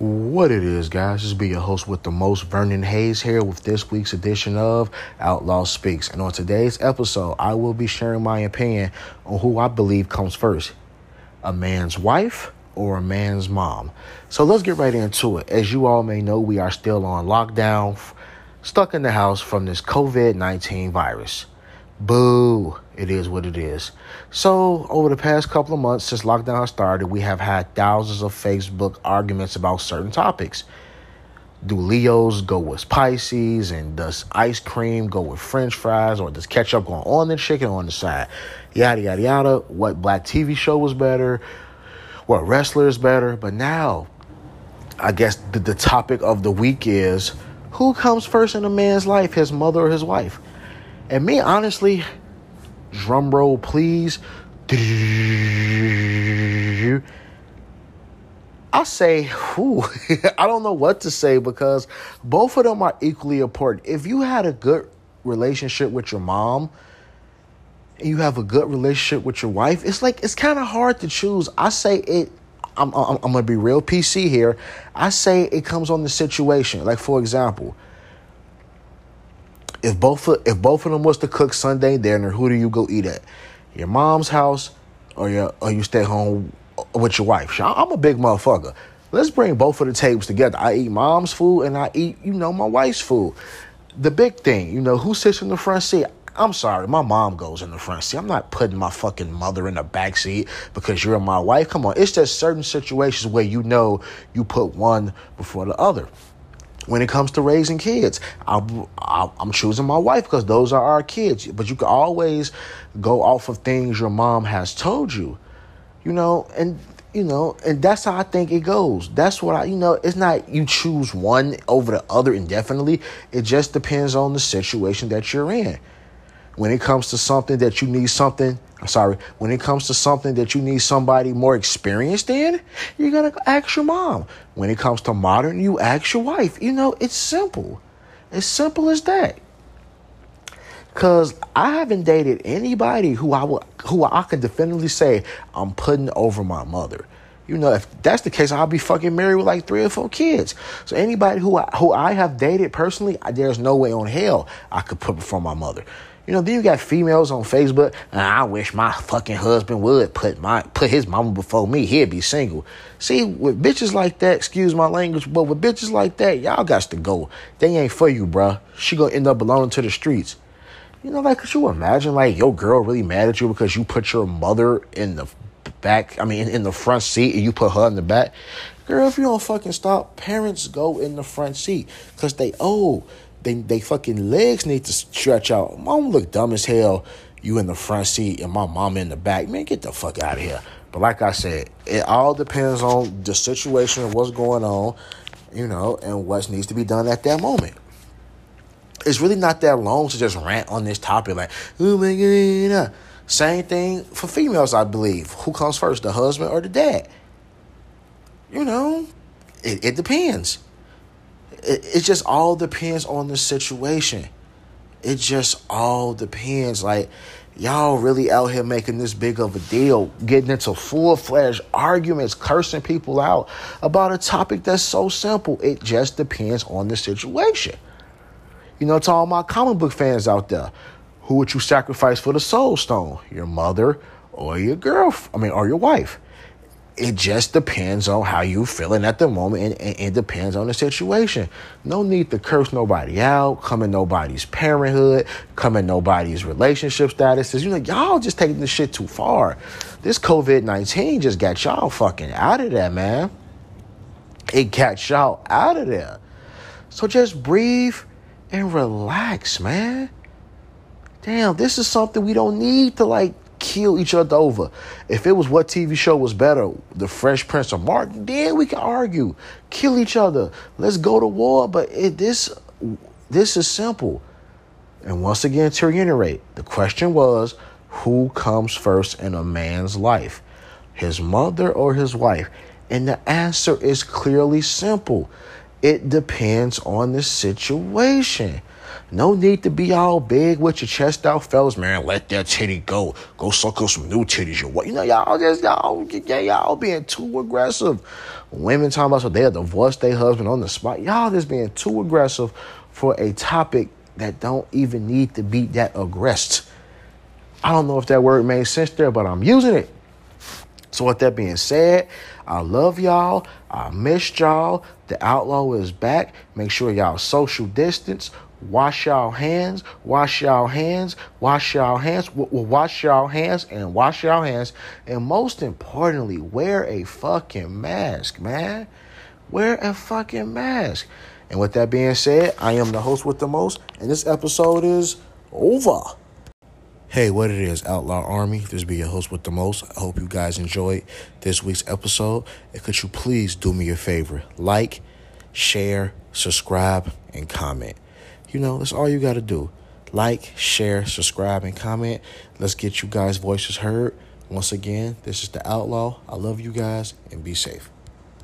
What it is, guys, this be your host with the most, Vernon Hayes, here with this week's edition of Outlaw Speaks. And on today's episode, I will be sharing my opinion on who I believe comes first a man's wife or a man's mom. So let's get right into it. As you all may know, we are still on lockdown, stuck in the house from this COVID 19 virus. Boo. It is what it is. So, over the past couple of months since lockdown started, we have had thousands of Facebook arguments about certain topics. Do Leos go with Pisces? And does ice cream go with French fries? Or does ketchup go on the chicken on the side? Yada, yada, yada. What black TV show was better? What wrestler is better? But now, I guess the, the topic of the week is who comes first in a man's life, his mother or his wife? And me, honestly, drum roll, please. I say, whew, I don't know what to say because both of them are equally important. If you had a good relationship with your mom, and you have a good relationship with your wife, it's like it's kind of hard to choose. I say it. I'm, I'm, I'm gonna be real PC here. I say it comes on the situation. Like for example, if both of, if both of them was to cook Sunday dinner, who do you go eat at? Your mom's house or your or you stay home with your wife? I'm a big motherfucker. Let's bring both of the tables together. I eat mom's food and I eat, you know, my wife's food. The big thing, you know, who sits in the front seat? I'm sorry, my mom goes in the front seat. I'm not putting my fucking mother in the back seat because you're my wife. Come on, it's just certain situations where you know you put one before the other when it comes to raising kids. I'm, I'm choosing my wife because those are our kids. But you can always go off of things your mom has told you, you know, and you know, and that's how I think it goes. That's what I, you know, it's not you choose one over the other indefinitely. It just depends on the situation that you're in. When it comes to something that you need something I'm sorry, when it comes to something that you need somebody more experienced in, you're going to ask your mom. When it comes to modern, you ask your wife. You know, it's simple. As simple as that. Cause I haven't dated anybody who I will, who I can definitively say I'm putting over my mother. You know, if that's the case, I'll be fucking married with like three or four kids. So anybody who I, who I have dated personally, there's no way on hell I could put before my mother. You know, then you got females on Facebook. and I wish my fucking husband would put my put his mama before me. He'd be single. See, with bitches like that, excuse my language, but with bitches like that, y'all got to go. They ain't for you, bruh. She gonna end up belonging to the streets. You know, like, could you imagine, like, your girl really mad at you because you put your mother in the back, I mean, in the front seat and you put her in the back? Girl, if you don't fucking stop, parents go in the front seat because they old. They they fucking legs need to stretch out. Mom look dumb as hell. You in the front seat and my mom in the back. Man, get the fuck out of here. But like I said, it all depends on the situation and what's going on, you know, and what needs to be done at that moment. It's really not that long to just rant on this topic, like, oh my god. Same thing for females, I believe. Who comes first, the husband or the dad? You know, it, it depends it, it just all depends on the situation. It just all depends. Like, y'all really out here making this big of a deal, getting into full fledged arguments, cursing people out about a topic that's so simple. It just depends on the situation. You know, to all my comic book fans out there, who would you sacrifice for the soul stone? Your mother or your girl? I mean, or your wife? It just depends on how you feeling at the moment and, it depends on the situation. No need to curse nobody out, come in nobody's parenthood, come in nobody's relationship statuses. You know, y'all just taking this shit too far. This COVID 19 just got y'all fucking out of there, man. It got y'all out of there. So just breathe and relax, man. Damn, this is something we don't need to like kill each other over. If it was what TV show was better, The Fresh Prince of Martin, then we can argue, kill each other. Let's go to war. But it, this this is simple. And once again, to reiterate, the question was, who comes first in a man's life, his mother or his wife? And the answer is clearly simple. It depends on the situation. No need to be all big with your chest out, fellas. Man, let that titty go. Go suck up some new titties. Your? You know, y'all just y'all, yeah, y'all being too aggressive. Women talking about so they'll divorce their husband on the spot. Y'all just being too aggressive for a topic that don't even need to be that aggressed. I don't know if that word made sense there, but I'm using it. So, with that being said, I love y'all. I missed y'all. The outlaw is back. Make sure y'all social distance. Wash y'all hands. Wash y'all hands. Wash y'all hands. Wash y'all hands and wash y'all hands. And most importantly, wear a fucking mask, man. Wear a fucking mask. And with that being said, I am the host with the most, and this episode is over. Hey, what it is, Outlaw Army. This be your host with the most. I hope you guys enjoyed this week's episode. And could you please do me a favor? Like, share, subscribe, and comment. You know, that's all you got to do. Like, share, subscribe, and comment. Let's get you guys' voices heard. Once again, this is the Outlaw. I love you guys, and be safe.